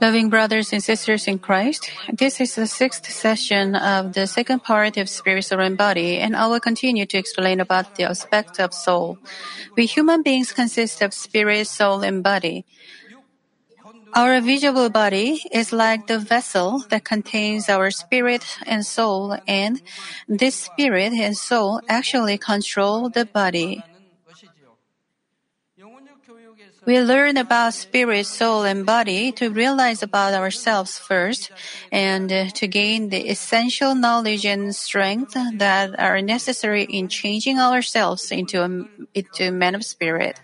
Loving brothers and sisters in Christ, this is the sixth session of the second part of Spirit, Soul, and Body, and I will continue to explain about the aspect of soul. We human beings consist of spirit, soul, and body. Our visible body is like the vessel that contains our spirit and soul, and this spirit and soul actually control the body. We learn about spirit, soul, and body to realize about ourselves first and to gain the essential knowledge and strength that are necessary in changing ourselves into a, into man of spirit.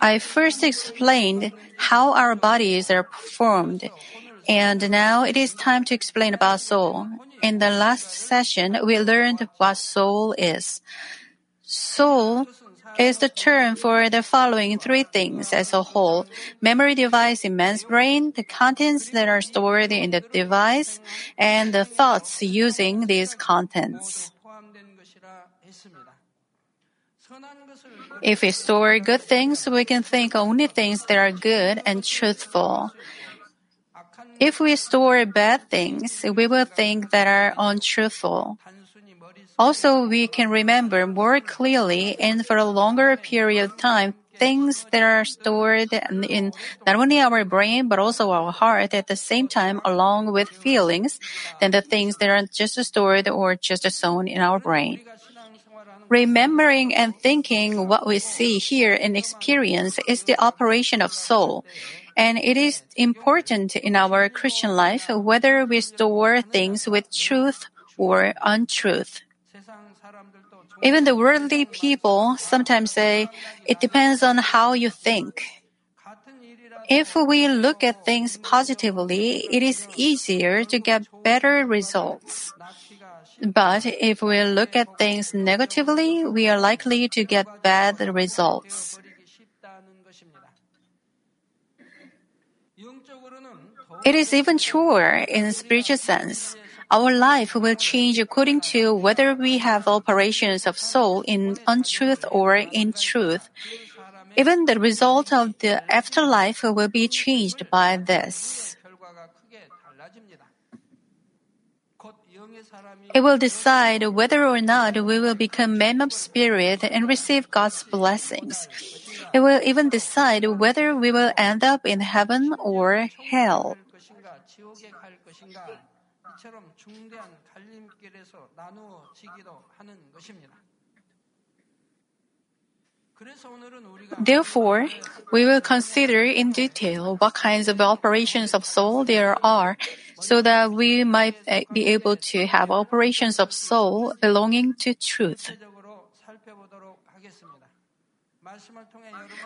I first explained how our bodies are formed, and now it is time to explain about soul. In the last session, we learned what soul is. Soul is the term for the following three things as a whole. Memory device in man's brain, the contents that are stored in the device, and the thoughts using these contents. If we store good things, we can think only things that are good and truthful. If we store bad things, we will think that are untruthful. Also, we can remember more clearly and for a longer period of time things that are stored in not only our brain but also our heart at the same time along with feelings than the things that are just stored or just sown in our brain. Remembering and thinking what we see, hear, and experience is the operation of soul. And it is important in our Christian life whether we store things with truth or untruth. Even the worldly people sometimes say, it depends on how you think. If we look at things positively, it is easier to get better results. But if we look at things negatively, we are likely to get bad results. It is even truer in spiritual sense. Our life will change according to whether we have operations of soul in untruth or in truth. Even the result of the afterlife will be changed by this. It will decide whether or not we will become men of spirit and receive God's blessings. It will even decide whether we will end up in heaven or hell. Therefore, we will consider in detail what kinds of operations of soul there are so that we might eh, be able to have operations of soul belonging to truth.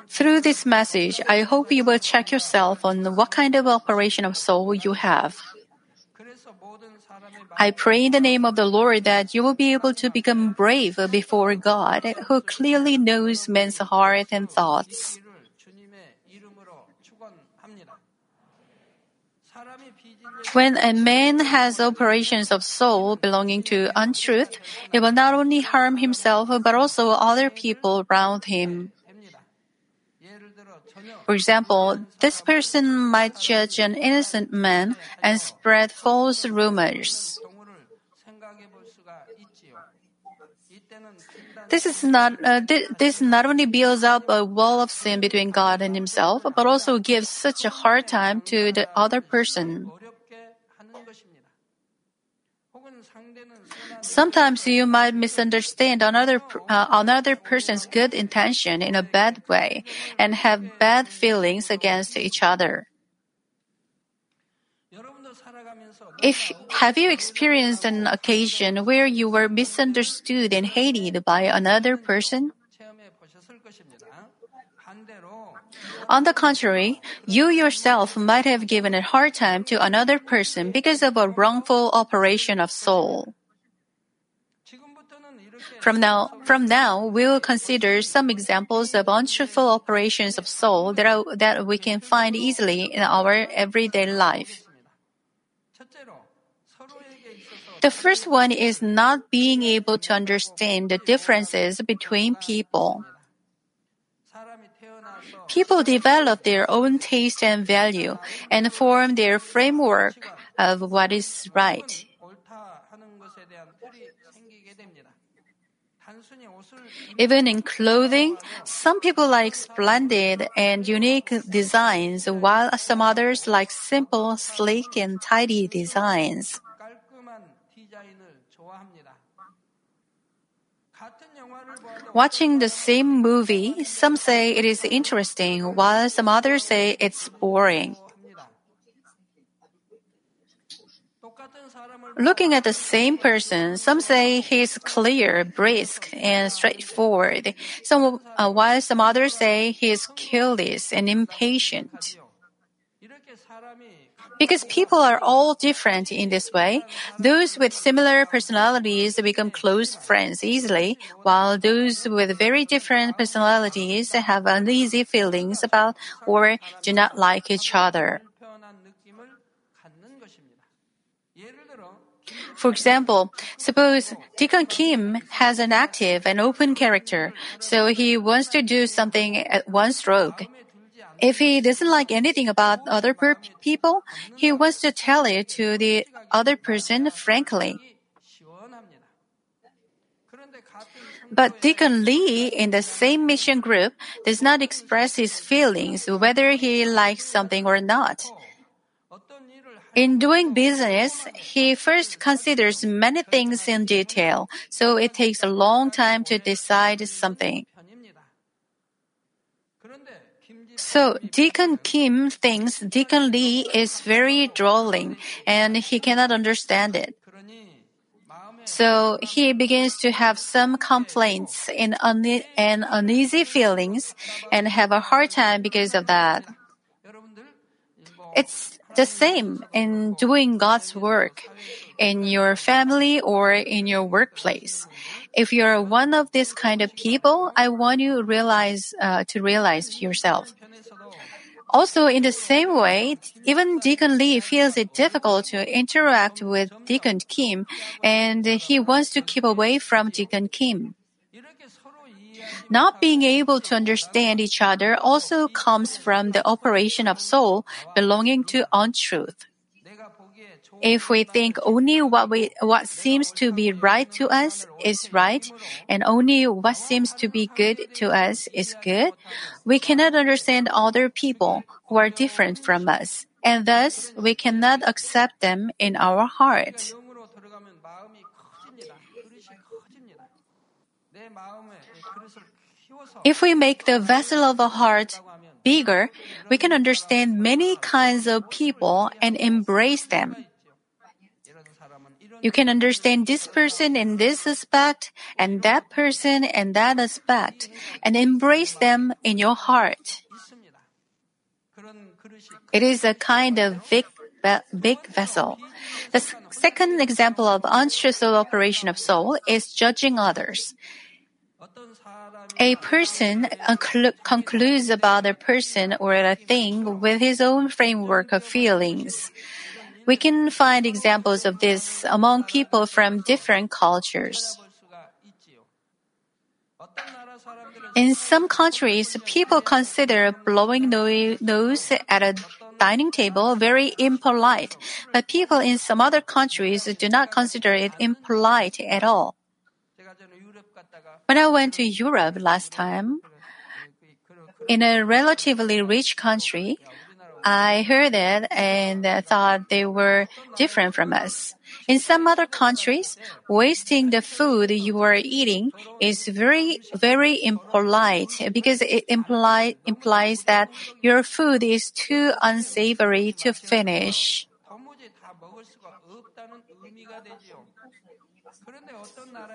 Through this message, I hope you will check yourself on what kind of operation of soul you have. I pray in the name of the Lord that you will be able to become brave before God, who clearly knows men's heart and thoughts. When a man has operations of soul belonging to untruth, it will not only harm himself but also other people around him. For example, this person might judge an innocent man and spread false rumors. This is not uh, th- this not only builds up a wall of sin between God and himself, but also gives such a hard time to the other person. Sometimes you might misunderstand another uh, another person's good intention in a bad way and have bad feelings against each other. If have you experienced an occasion where you were misunderstood and hated by another person? On the contrary, you yourself might have given a hard time to another person because of a wrongful operation of soul. From now, from now, we will consider some examples of untruthful operations of soul that, are, that we can find easily in our everyday life. The first one is not being able to understand the differences between people. People develop their own taste and value and form their framework of what is right. Even in clothing, some people like splendid and unique designs, while some others like simple, sleek, and tidy designs. Watching the same movie, some say it is interesting, while some others say it's boring. Looking at the same person, some say he is clear, brisk, and straightforward, some, uh, while some others say he is careless and impatient. Because people are all different in this way, those with similar personalities become close friends easily, while those with very different personalities have uneasy feelings about or do not like each other. For example, suppose Deacon Kim has an active and open character, so he wants to do something at one stroke. If he doesn't like anything about other per- people, he wants to tell it to the other person frankly. But Deacon Lee in the same mission group does not express his feelings whether he likes something or not. In doing business, he first considers many things in detail, so it takes a long time to decide something. So Deacon Kim thinks Deacon Lee is very drawling and he cannot understand it. So he begins to have some complaints and, une- and uneasy feelings and have a hard time because of that. It's the same in doing God's work in your family or in your workplace. If you're one of this kind of people, I want you realize uh, to realize yourself. Also, in the same way, even Deacon Lee feels it difficult to interact with Deacon Kim, and he wants to keep away from Deacon Kim. Not being able to understand each other also comes from the operation of soul belonging to untruth. If we think only what we, what seems to be right to us is right, and only what seems to be good to us is good, we cannot understand other people who are different from us, and thus we cannot accept them in our hearts. If we make the vessel of our heart bigger, we can understand many kinds of people and embrace them. You can understand this person in this aspect and that person in that aspect and embrace them in your heart. It is a kind of big, big vessel. The second example of unstressful operation of soul is judging others a person concludes about a person or a thing with his own framework of feelings. We can find examples of this among people from different cultures. In some countries, people consider blowing nose at a dining table very impolite, but people in some other countries do not consider it impolite at all. When I went to Europe last time, in a relatively rich country, I heard it and thought they were different from us. In some other countries, wasting the food you are eating is very, very impolite because it imply, implies that your food is too unsavory to finish.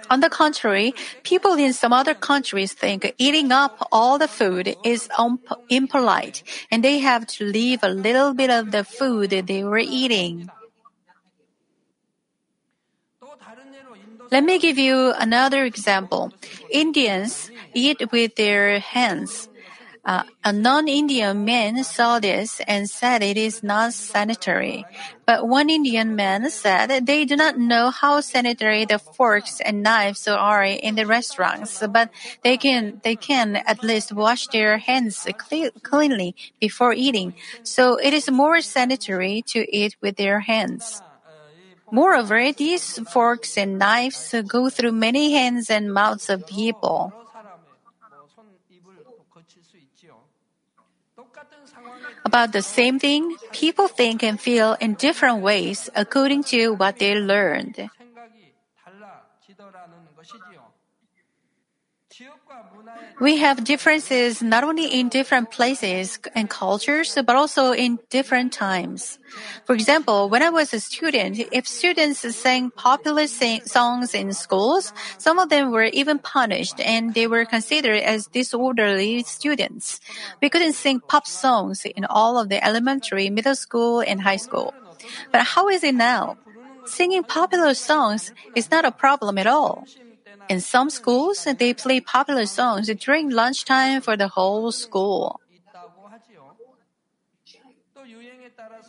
On the contrary, people in some other countries think eating up all the food is impolite and they have to leave a little bit of the food they were eating. Let me give you another example. Indians eat with their hands. Uh, a non-Indian man saw this and said it is not sanitary. But one Indian man said they do not know how sanitary the forks and knives are in the restaurants, but they can they can at least wash their hands cle- cleanly before eating. So it is more sanitary to eat with their hands. Moreover, these forks and knives go through many hands and mouths of people. About the same thing, people think and feel in different ways according to what they learned. We have differences not only in different places and cultures, but also in different times. For example, when I was a student, if students sang popular sing- songs in schools, some of them were even punished and they were considered as disorderly students. We couldn't sing pop songs in all of the elementary, middle school, and high school. But how is it now? Singing popular songs is not a problem at all. In some schools, they play popular songs during lunchtime for the whole school.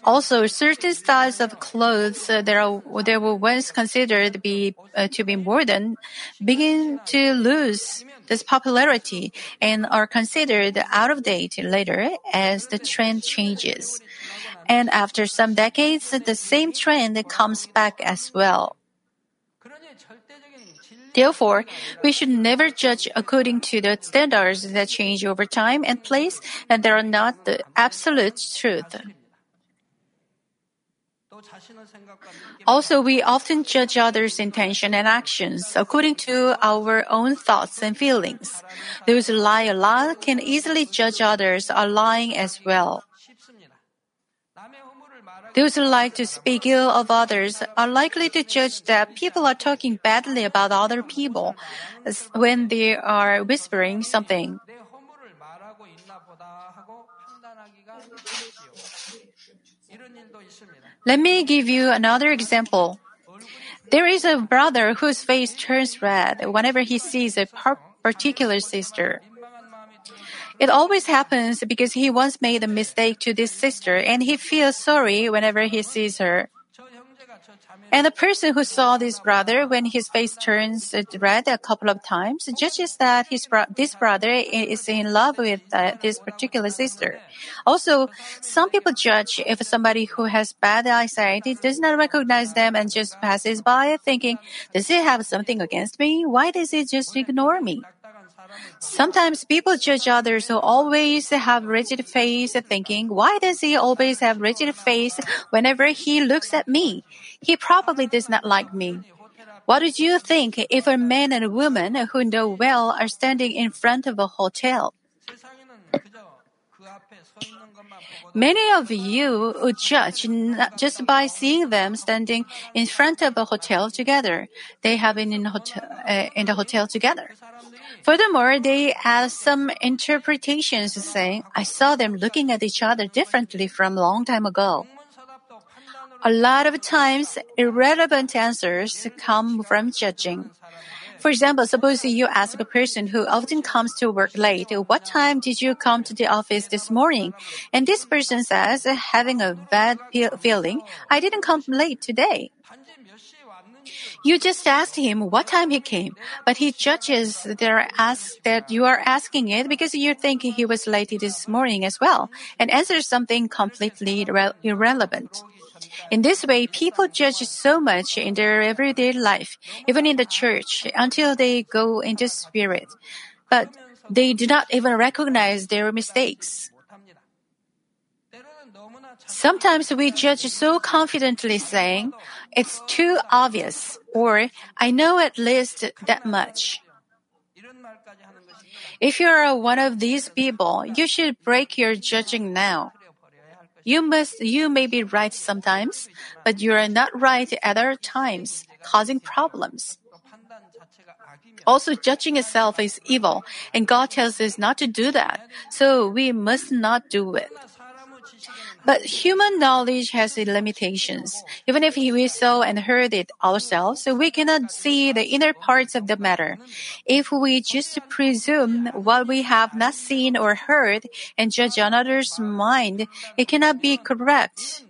Also, certain styles of clothes that, are, that were once considered to be, uh, to be modern begin to lose this popularity and are considered out of date later as the trend changes. And after some decades, the same trend comes back as well. Therefore, we should never judge according to the standards that change over time and place and that are not the absolute truth. Also, we often judge others' intention and actions according to our own thoughts and feelings. Those who lie a lot can easily judge others are lying as well. Those who like to speak ill of others are likely to judge that people are talking badly about other people when they are whispering something. Let me give you another example. There is a brother whose face turns red whenever he sees a particular sister. It always happens because he once made a mistake to this sister and he feels sorry whenever he sees her. And the person who saw this brother when his face turns red a couple of times judges that his bro- this brother is in love with uh, this particular sister. Also, some people judge if somebody who has bad eyesight does not recognize them and just passes by thinking, does he have something against me? Why does he just ignore me? Sometimes people judge others who always have rigid face, thinking, why does he always have rigid face whenever he looks at me? He probably does not like me. What would you think if a man and a woman who know well are standing in front of a hotel? Many of you would judge just by seeing them standing in front of a hotel together. They have been in, hotel, uh, in the hotel together. Furthermore, they add some interpretations saying, I saw them looking at each other differently from a long time ago. A lot of times, irrelevant answers come from judging. For example, suppose you ask a person who often comes to work late, what time did you come to the office this morning? And this person says, having a bad feeling, I didn't come late today. You just asked him what time he came, but he judges there ask that you are asking it because you think he was late this morning as well and answers something completely irrelevant. In this way, people judge so much in their everyday life, even in the church, until they go into spirit. But they do not even recognize their mistakes. Sometimes we judge so confidently, saying, It's too obvious or I know at least that much. If you are one of these people, you should break your judging now. You must, you may be right sometimes, but you are not right at other times, causing problems. Also, judging itself is evil, and God tells us not to do that, so we must not do it. But human knowledge has limitations. Even if we saw and heard it ourselves, we cannot see the inner parts of the matter. If we just presume what we have not seen or heard and judge another's mind, it cannot be correct.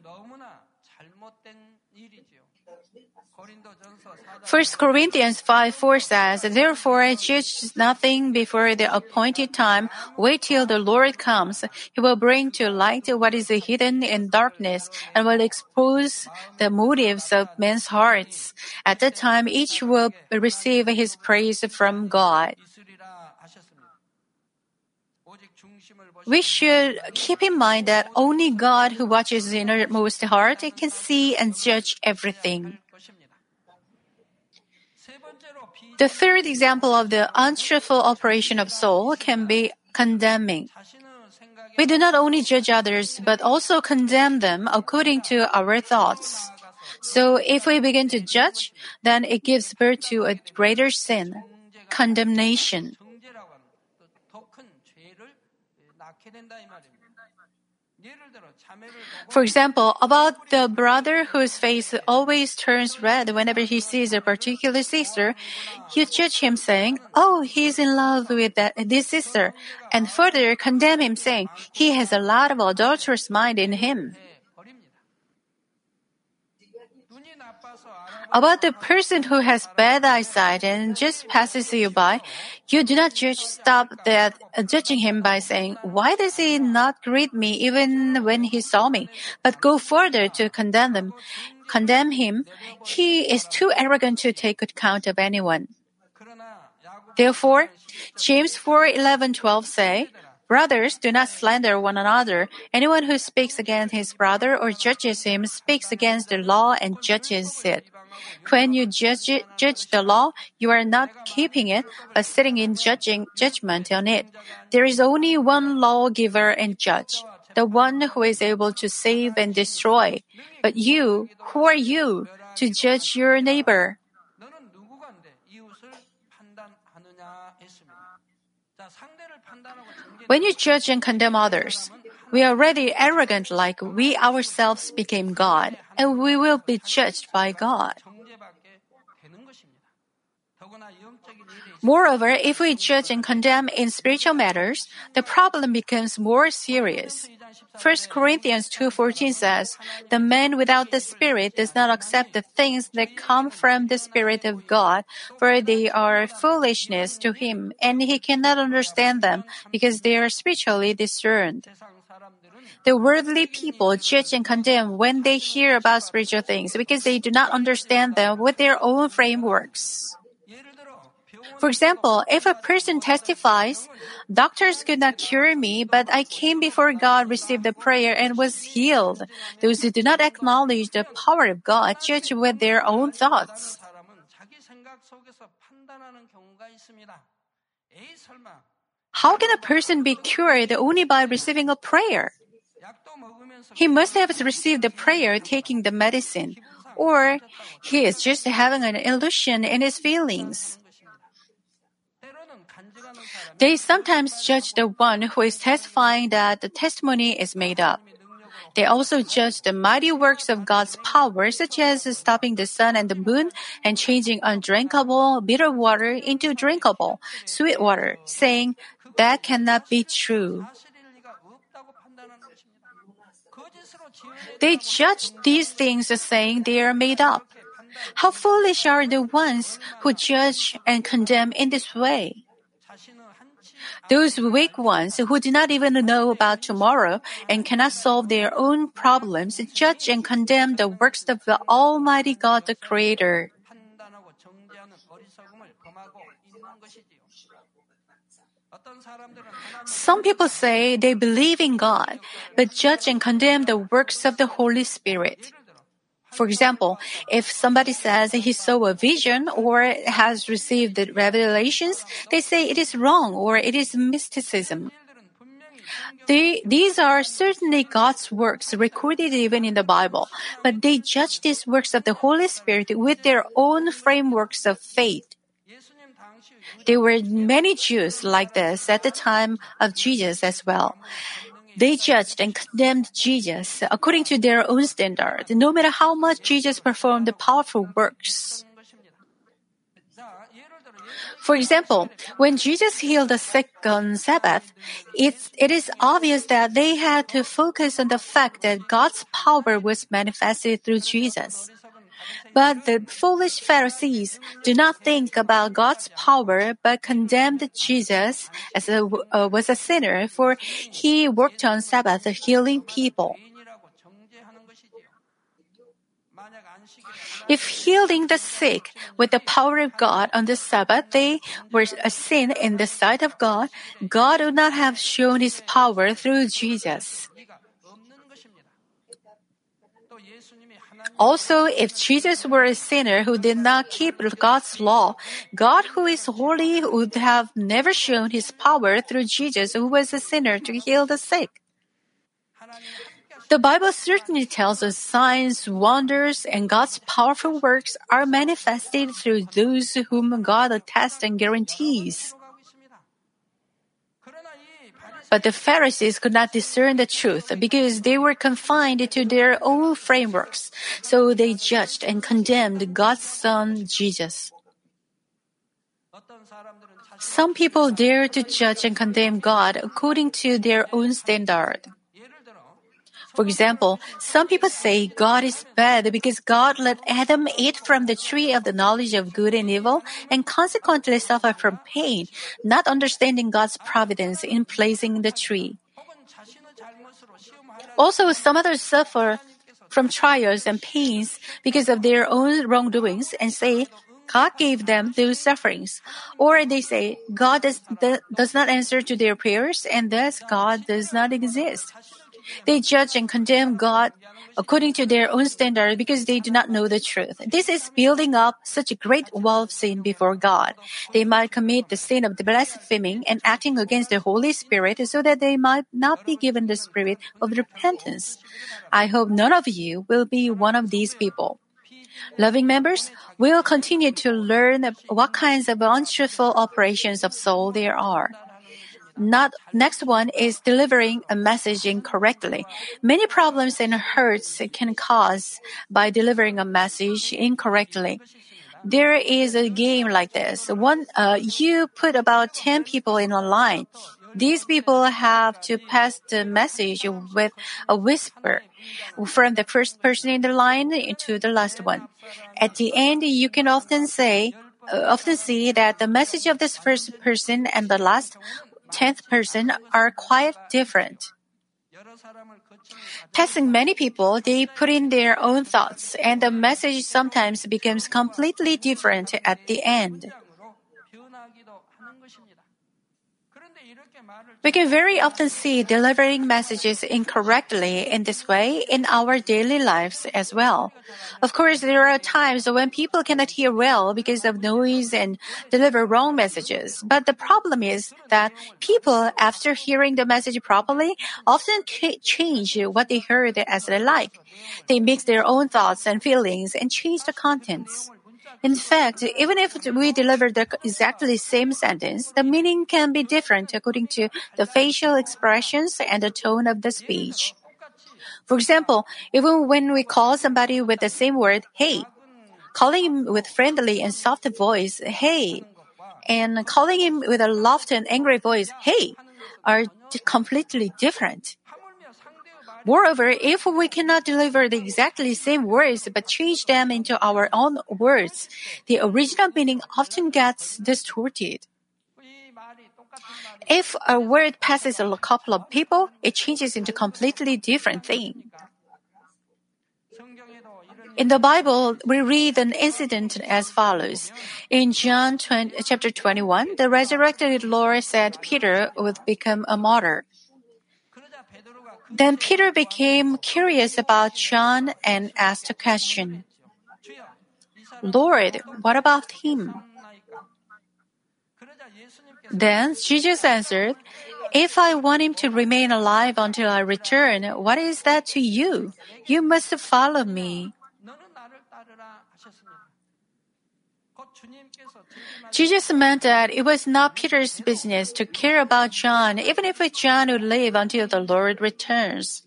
1 Corinthians 5 4 says, Therefore, judge nothing before the appointed time. Wait till the Lord comes. He will bring to light what is hidden in darkness and will expose the motives of men's hearts. At that time, each will receive his praise from God. We should keep in mind that only God who watches the innermost heart can see and judge everything. The third example of the untruthful operation of soul can be condemning. We do not only judge others, but also condemn them according to our thoughts. So if we begin to judge, then it gives birth to a greater sin, condemnation. For example, about the brother whose face always turns red whenever he sees a particular sister, you judge him saying, Oh, he's in love with that, this sister, and further condemn him saying, he has a lot of adulterous mind in him. About the person who has bad eyesight and just passes you by, you do not judge, stop that uh, judging him by saying, why does he not greet me even when he saw me? But go further to condemn them, condemn him. He is too arrogant to take good count of anyone. Therefore, James 4, 11, 12 say, Brothers, do not slander one another. Anyone who speaks against his brother or judges him speaks against the law and judges it. When you judge, it, judge the law, you are not keeping it, but sitting in judging judgment on it. There is only one lawgiver and judge, the one who is able to save and destroy. But you, who are you to judge your neighbor? When you judge and condemn others, we are already arrogant like we ourselves became God, and we will be judged by God. Moreover, if we judge and condemn in spiritual matters, the problem becomes more serious. 1 Corinthians 2:14 says, "The man without the spirit does not accept the things that come from the spirit of God, for they are foolishness to him, and he cannot understand them because they are spiritually discerned." The worldly people judge and condemn when they hear about spiritual things because they do not understand them with their own frameworks. For example, if a person testifies, doctors could not cure me, but I came before God, received the prayer, and was healed. Those who do not acknowledge the power of God judge with their own thoughts. How can a person be cured only by receiving a prayer? He must have received the prayer taking the medicine, or he is just having an illusion in his feelings. They sometimes judge the one who is testifying that the testimony is made up. They also judge the mighty works of God's power, such as stopping the sun and the moon and changing undrinkable bitter water into drinkable sweet water, saying, That cannot be true. They judge these things saying they are made up. How foolish are the ones who judge and condemn in this way? Those weak ones who do not even know about tomorrow and cannot solve their own problems judge and condemn the works of the Almighty God the Creator. Some people say they believe in God, but judge and condemn the works of the Holy Spirit. For example, if somebody says he saw a vision or has received revelations, they say it is wrong or it is mysticism. They, these are certainly God's works recorded even in the Bible, but they judge these works of the Holy Spirit with their own frameworks of faith. There were many Jews like this at the time of Jesus as well. They judged and condemned Jesus according to their own standard, no matter how much Jesus performed the powerful works. For example, when Jesus healed the sick on Sabbath, it is obvious that they had to focus on the fact that God's power was manifested through Jesus. But the foolish Pharisees do not think about God's power, but condemned Jesus as a, uh, was a sinner, for he worked on Sabbath healing people. If healing the sick with the power of God on the Sabbath day were a sin in the sight of God, God would not have shown his power through Jesus. Also, if Jesus were a sinner who did not keep God's law, God who is holy would have never shown his power through Jesus who was a sinner to heal the sick. The Bible certainly tells us signs, wonders, and God's powerful works are manifested through those whom God attests and guarantees. But the Pharisees could not discern the truth because they were confined to their own frameworks. So they judged and condemned God's Son, Jesus. Some people dare to judge and condemn God according to their own standard. For example, some people say God is bad because God let Adam eat from the tree of the knowledge of good and evil and consequently suffer from pain, not understanding God's providence in placing the tree. Also, some others suffer from trials and pains because of their own wrongdoings and say, God gave them those sufferings. Or they say, God does, does not answer to their prayers and thus God does not exist. They judge and condemn God according to their own standard because they do not know the truth. This is building up such a great wall of sin before God. They might commit the sin of blaspheming and acting against the Holy Spirit so that they might not be given the spirit of repentance. I hope none of you will be one of these people. Loving members, we'll continue to learn what kinds of untruthful operations of soul there are. Not, next one is delivering a message incorrectly. Many problems and hurts can cause by delivering a message incorrectly. There is a game like this. One, uh, you put about 10 people in a line. These people have to pass the message with a whisper from the first person in the line to the last one. At the end, you can often say, uh, often see that the message of this first person and the last tenth person are quite different. Passing many people, they put in their own thoughts, and the message sometimes becomes completely different at the end. We can very often see delivering messages incorrectly in this way in our daily lives as well. Of course, there are times when people cannot hear well because of noise and deliver wrong messages. But the problem is that people, after hearing the message properly, often change what they heard as they like. They mix their own thoughts and feelings and change the contents. In fact, even if we deliver the exactly same sentence, the meaning can be different according to the facial expressions and the tone of the speech. For example, even when we call somebody with the same word, hey, calling him with friendly and soft voice, hey, and calling him with a lofty and angry voice, hey, are completely different. Moreover, if we cannot deliver the exactly same words but change them into our own words, the original meaning often gets distorted. If a word passes a couple of people, it changes into a completely different thing. In the Bible, we read an incident as follows. In John 20, chapter 21, the resurrected Lord said Peter would become a martyr. Then Peter became curious about John and asked a question. Lord, what about him? Then Jesus answered, If I want him to remain alive until I return, what is that to you? You must follow me. Jesus meant that it was not Peter's business to care about John, even if John would live until the Lord returns.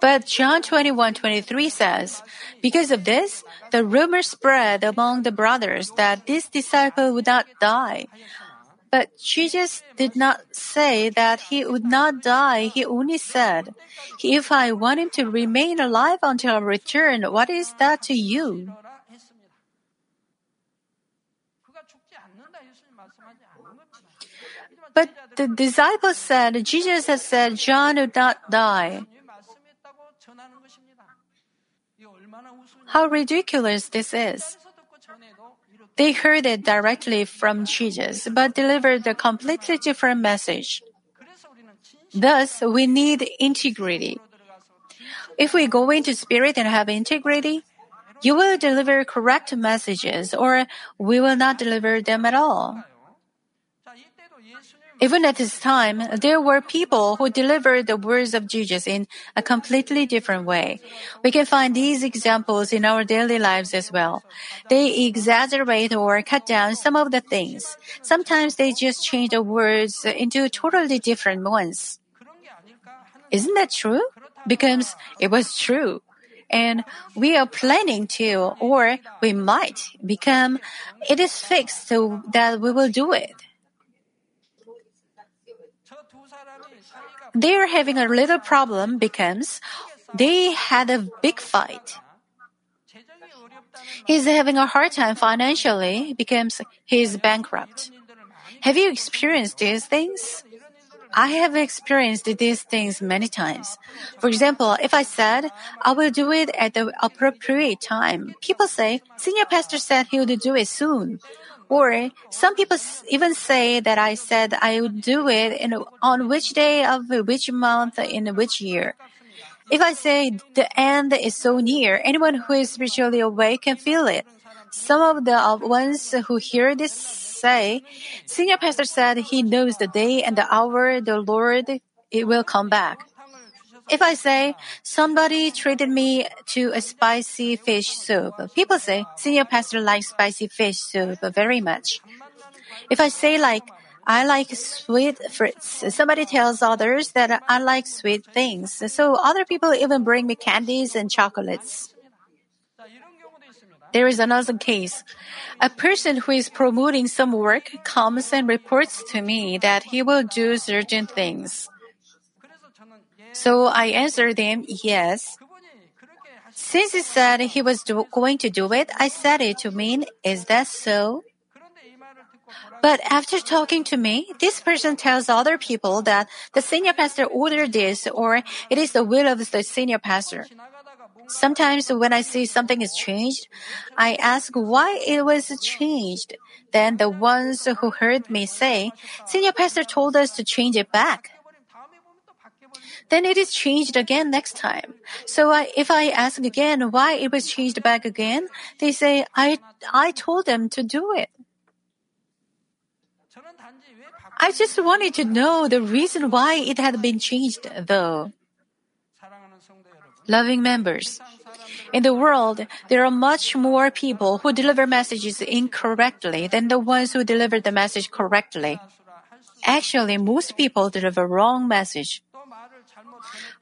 But John 21 23 says, Because of this, the rumor spread among the brothers that this disciple would not die. But Jesus did not say that he would not die. He only said, If I want him to remain alive until I return, what is that to you? But the disciples said, Jesus has said, John would not die. How ridiculous this is. They heard it directly from Jesus, but delivered a completely different message. Thus, we need integrity. If we go into spirit and have integrity, you will deliver correct messages or we will not deliver them at all. Even at this time, there were people who delivered the words of Jesus in a completely different way. We can find these examples in our daily lives as well. They exaggerate or cut down some of the things. Sometimes they just change the words into totally different ones. Isn't that true? Because it was true and we are planning to, or we might become, it is fixed so that we will do it. they are having a little problem becomes they had a big fight. He's having a hard time financially becomes he's bankrupt. Have you experienced these things? I have experienced these things many times. For example, if I said, I will do it at the appropriate time, people say, Senior Pastor said he would do it soon. Or some people even say that I said I would do it in, on which day of which month in which year. If I say the end is so near, anyone who is spiritually awake can feel it. Some of the ones who hear this say, Senior Pastor said he knows the day and the hour the Lord it will come back. If I say, somebody treated me to a spicy fish soup, people say, senior pastor likes spicy fish soup very much. If I say like, I like sweet fruits. Somebody tells others that I like sweet things. So other people even bring me candies and chocolates. There is another case. A person who is promoting some work comes and reports to me that he will do certain things. So I answered him, Yes. Since he said he was do- going to do it, I said it to mean, Is that so? But after talking to me, this person tells other people that the senior pastor ordered this or it is the will of the senior pastor. Sometimes when I see something is changed, I ask why it was changed. Then the ones who heard me say, senior pastor told us to change it back then it is changed again next time. So I, if I ask again why it was changed back again, they say, I, I told them to do it. I just wanted to know the reason why it had been changed though. Loving members. In the world, there are much more people who deliver messages incorrectly than the ones who deliver the message correctly. Actually, most people deliver wrong message.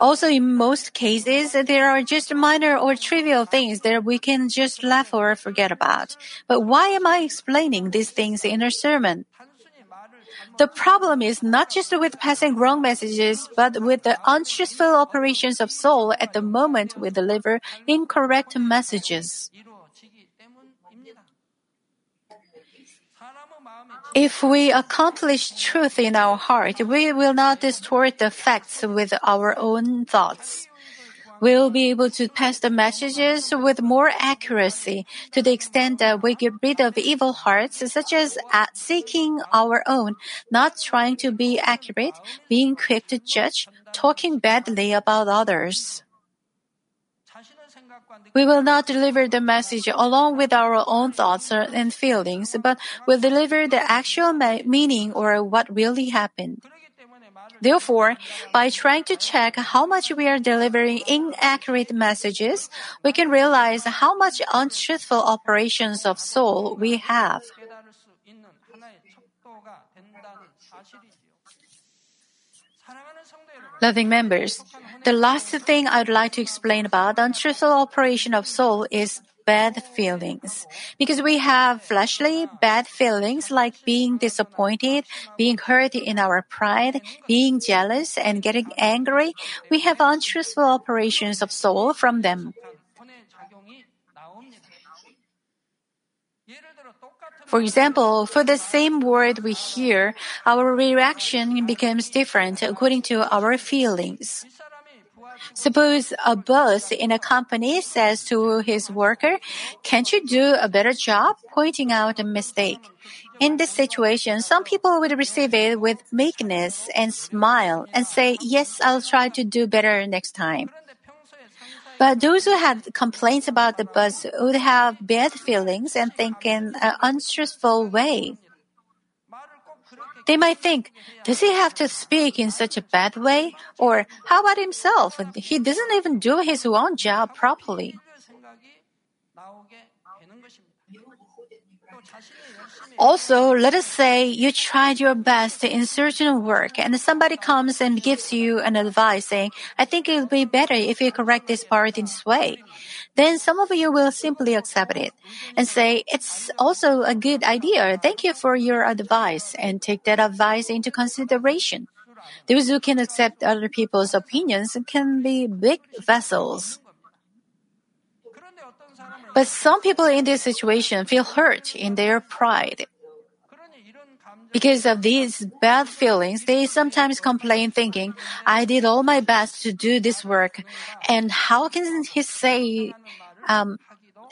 Also, in most cases, there are just minor or trivial things that we can just laugh or forget about. But why am I explaining these things in a sermon? The problem is not just with passing wrong messages, but with the untruthful operations of soul at the moment we deliver incorrect messages. If we accomplish truth in our heart, we will not distort the facts with our own thoughts. We will be able to pass the messages with more accuracy to the extent that we get rid of evil hearts, such as uh, seeking our own, not trying to be accurate, being quick to judge, talking badly about others. We will not deliver the message along with our own thoughts and feelings, but will deliver the actual meaning or what really happened. Therefore, by trying to check how much we are delivering inaccurate messages, we can realize how much untruthful operations of soul we have. Loving members, the last thing I'd like to explain about the untruthful operation of soul is bad feelings. Because we have fleshly bad feelings like being disappointed, being hurt in our pride, being jealous, and getting angry. We have untruthful operations of soul from them. For example, for the same word we hear, our reaction becomes different according to our feelings. Suppose a boss in a company says to his worker, can't you do a better job pointing out a mistake? In this situation, some people would receive it with meekness and smile and say, yes, I'll try to do better next time. But those who had complaints about the bus would have bad feelings and think in an untruthful way. They might think, does he have to speak in such a bad way? Or how about himself? He doesn't even do his own job properly. Also, let us say you tried your best in certain work and somebody comes and gives you an advice saying, I think it would be better if you correct this part in this way. Then some of you will simply accept it and say, it's also a good idea. Thank you for your advice and take that advice into consideration. Those who can accept other people's opinions can be big vessels. But some people in this situation feel hurt in their pride. Because of these bad feelings, they sometimes complain thinking, I did all my best to do this work. And how can he say um,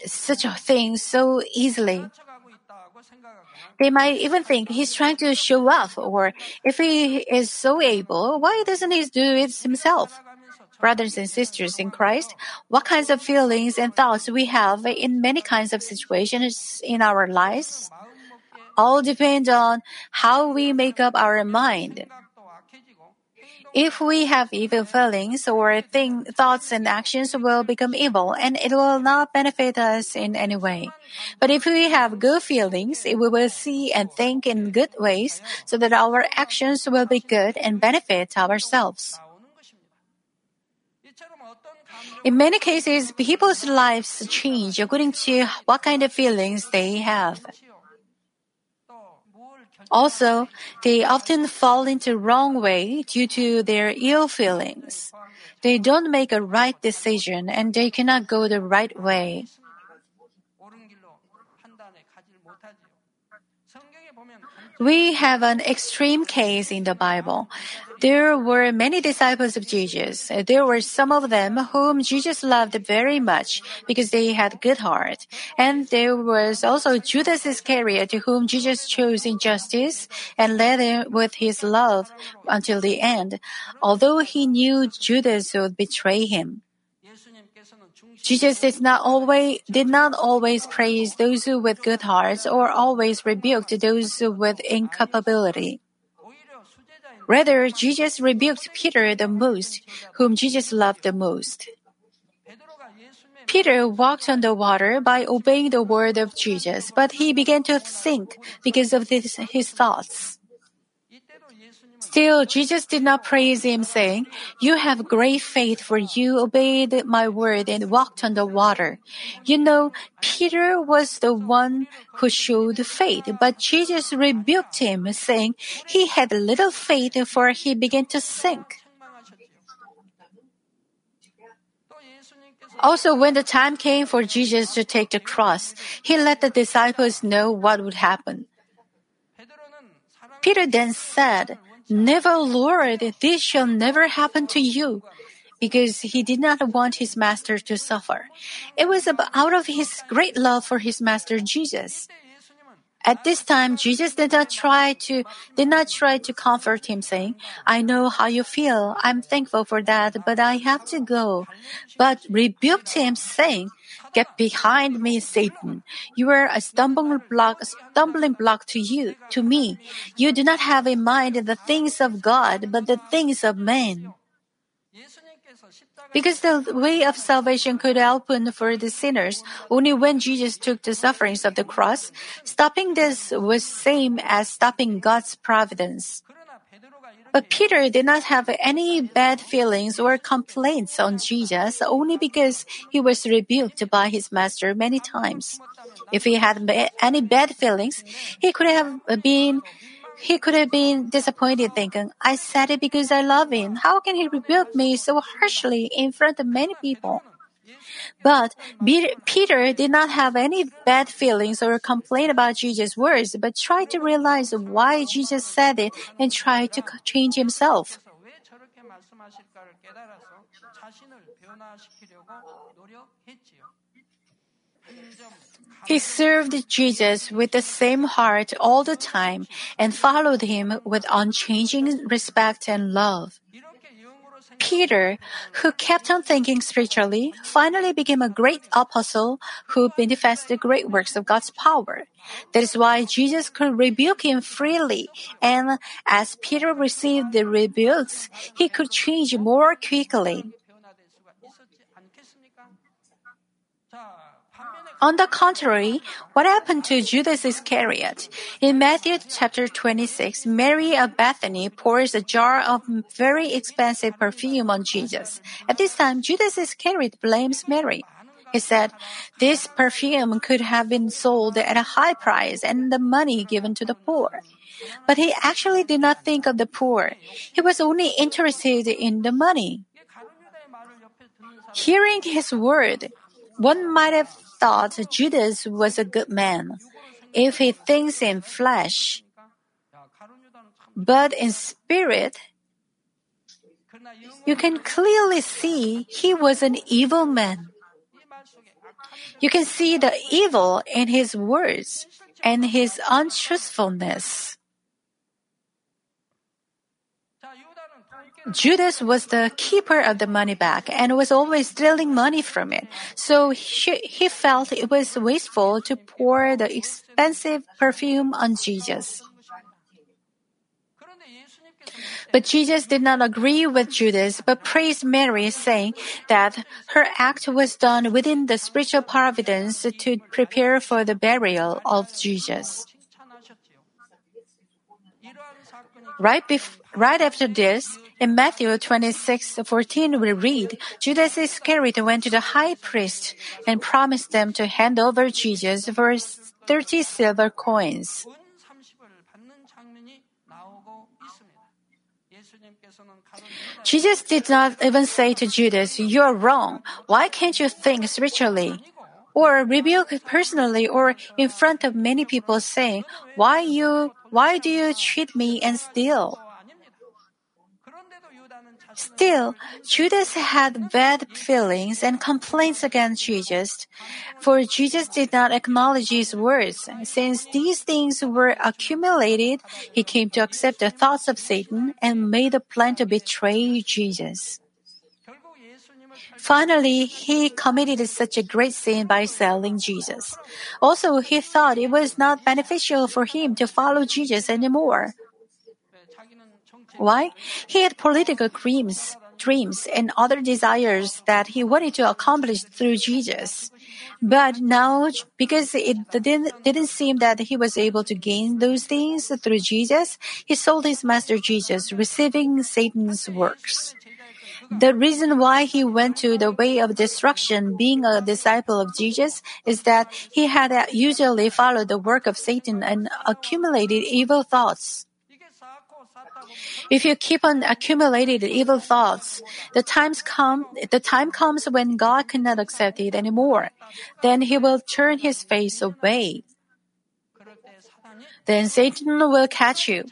such a thing so easily? They might even think he's trying to show off, or if he is so able, why doesn't he do it himself? brothers and sisters in Christ, what kinds of feelings and thoughts we have in many kinds of situations in our lives all depend on how we make up our mind. If we have evil feelings or think thoughts and actions will become evil and it will not benefit us in any way. But if we have good feelings, we will see and think in good ways so that our actions will be good and benefit ourselves. In many cases, people's lives change according to what kind of feelings they have. Also, they often fall into wrong way due to their ill feelings. They don't make a right decision and they cannot go the right way. We have an extreme case in the Bible. There were many disciples of Jesus. There were some of them whom Jesus loved very much because they had good heart. And there was also Judas Iscariot whom Jesus chose in justice and led him with his love until the end, although he knew Judas would betray him. Jesus did not always did not always praise those with good hearts or always rebuked those with incapability. Rather, Jesus rebuked Peter the most, whom Jesus loved the most. Peter walked on the water by obeying the word of Jesus, but he began to sink because of this, his thoughts. Still, Jesus did not praise him, saying, You have great faith, for you obeyed my word and walked on the water. You know, Peter was the one who showed faith, but Jesus rebuked him, saying, He had little faith, for he began to sink. Also, when the time came for Jesus to take the cross, he let the disciples know what would happen. Peter then said, Never, Lord, this shall never happen to you. Because he did not want his master to suffer. It was out of his great love for his master Jesus. At this time, Jesus did not try to, did not try to comfort him saying, I know how you feel. I'm thankful for that, but I have to go. But rebuked him saying, "Get behind me, Satan! You are a stumbling block, stumbling block to you, to me. You do not have in mind the things of God, but the things of men." Because the way of salvation could open for the sinners only when Jesus took the sufferings of the cross, stopping this was same as stopping God's providence. But Peter did not have any bad feelings or complaints on Jesus only because he was rebuked by his master many times. If he had any bad feelings, he could have been he could have been disappointed thinking, I said it because I love him. How can he rebuke me so harshly in front of many people? But Peter did not have any bad feelings or complain about Jesus' words, but tried to realize why Jesus said it and tried to change himself. He served Jesus with the same heart all the time and followed him with unchanging respect and love. Peter, who kept on thinking spiritually, finally became a great apostle who manifested great works of God's power. That is why Jesus could rebuke him freely, and as Peter received the rebukes, he could change more quickly. On the contrary, what happened to Judas Iscariot? In Matthew chapter 26, Mary of Bethany pours a jar of very expensive perfume on Jesus. At this time, Judas Iscariot blames Mary. He said, This perfume could have been sold at a high price and the money given to the poor. But he actually did not think of the poor. He was only interested in the money. Hearing his word, one might have thought Judas was a good man if he thinks in flesh, but in spirit, you can clearly see he was an evil man. You can see the evil in his words and his untruthfulness. Judas was the keeper of the money bag and was always stealing money from it. So he, he felt it was wasteful to pour the expensive perfume on Jesus. But Jesus did not agree with Judas, but praised Mary, saying that her act was done within the spiritual providence to prepare for the burial of Jesus. Right, bef- right after this, in Matthew 26, 14, we read, Judas Iscariot went to the high priest and promised them to hand over Jesus for 30 silver coins. Jesus did not even say to Judas, You are wrong. Why can't you think spiritually? Or rebuke personally or in front of many people saying, Why you why do you cheat me and steal? Still, Judas had bad feelings and complaints against Jesus, for Jesus did not acknowledge his words. Since these things were accumulated, he came to accept the thoughts of Satan and made a plan to betray Jesus. Finally, he committed such a great sin by selling Jesus. Also, he thought it was not beneficial for him to follow Jesus anymore. Why? He had political dreams, dreams and other desires that he wanted to accomplish through Jesus. But now, because it didn't, didn't seem that he was able to gain those things through Jesus, he sold his master Jesus, receiving Satan's works. The reason why he went to the way of destruction, being a disciple of Jesus, is that he had usually followed the work of Satan and accumulated evil thoughts. If you keep on accumulating evil thoughts, the times come, the time comes when God cannot accept it anymore. Then he will turn his face away. Then Satan will catch you.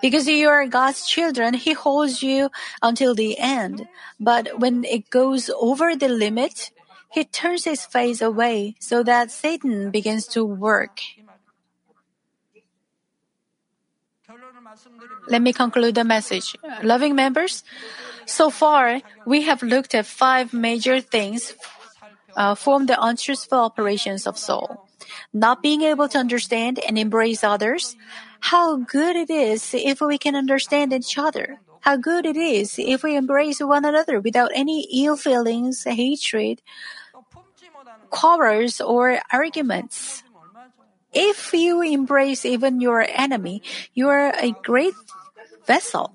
Because you are God's children, He holds you until the end. But when it goes over the limit, He turns His face away so that Satan begins to work. Let me conclude the message. Loving members, so far we have looked at five major things uh, form the untruthful operations of soul. Not being able to understand and embrace others, how good it is if we can understand each other. How good it is if we embrace one another without any ill feelings, hatred, quarrels, or arguments. If you embrace even your enemy, you are a great vessel.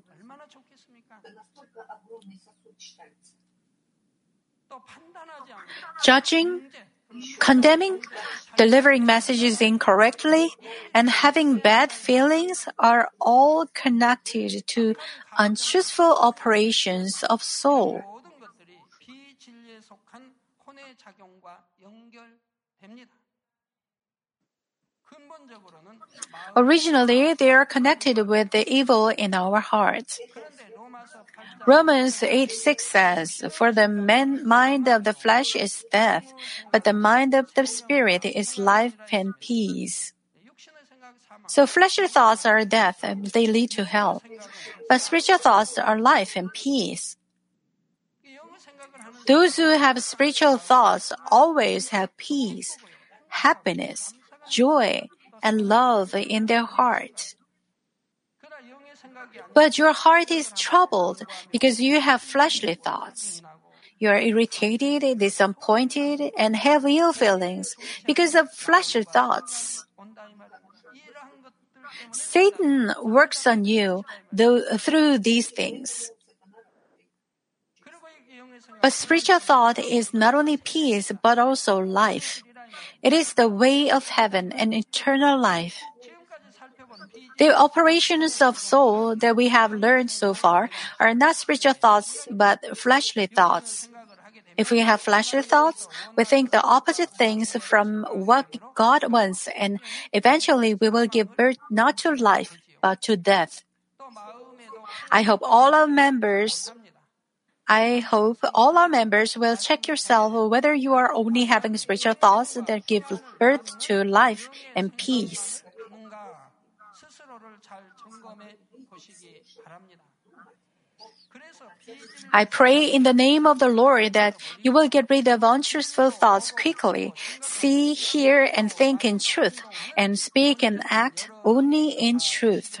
Judging Condemning, delivering messages incorrectly, and having bad feelings are all connected to untruthful operations of soul. Originally, they are connected with the evil in our hearts. Romans 8 6 says, For the man, mind of the flesh is death, but the mind of the spirit is life and peace. So fleshly thoughts are death and they lead to hell. But spiritual thoughts are life and peace. Those who have spiritual thoughts always have peace, happiness, joy, and love in their heart. But your heart is troubled because you have fleshly thoughts. You are irritated, disappointed, and have ill feelings because of fleshly thoughts. Satan works on you though, through these things. But spiritual thought is not only peace, but also life. It is the way of heaven and eternal life. The operations of soul that we have learned so far are not spiritual thoughts, but fleshly thoughts. If we have fleshly thoughts, we think the opposite things from what God wants, and eventually we will give birth not to life, but to death. I hope all our members I hope all our members will check yourself whether you are only having spiritual thoughts that give birth to life and peace. I pray in the name of the Lord that you will get rid of untruthful thoughts quickly, see, hear, and think in truth, and speak and act only in truth.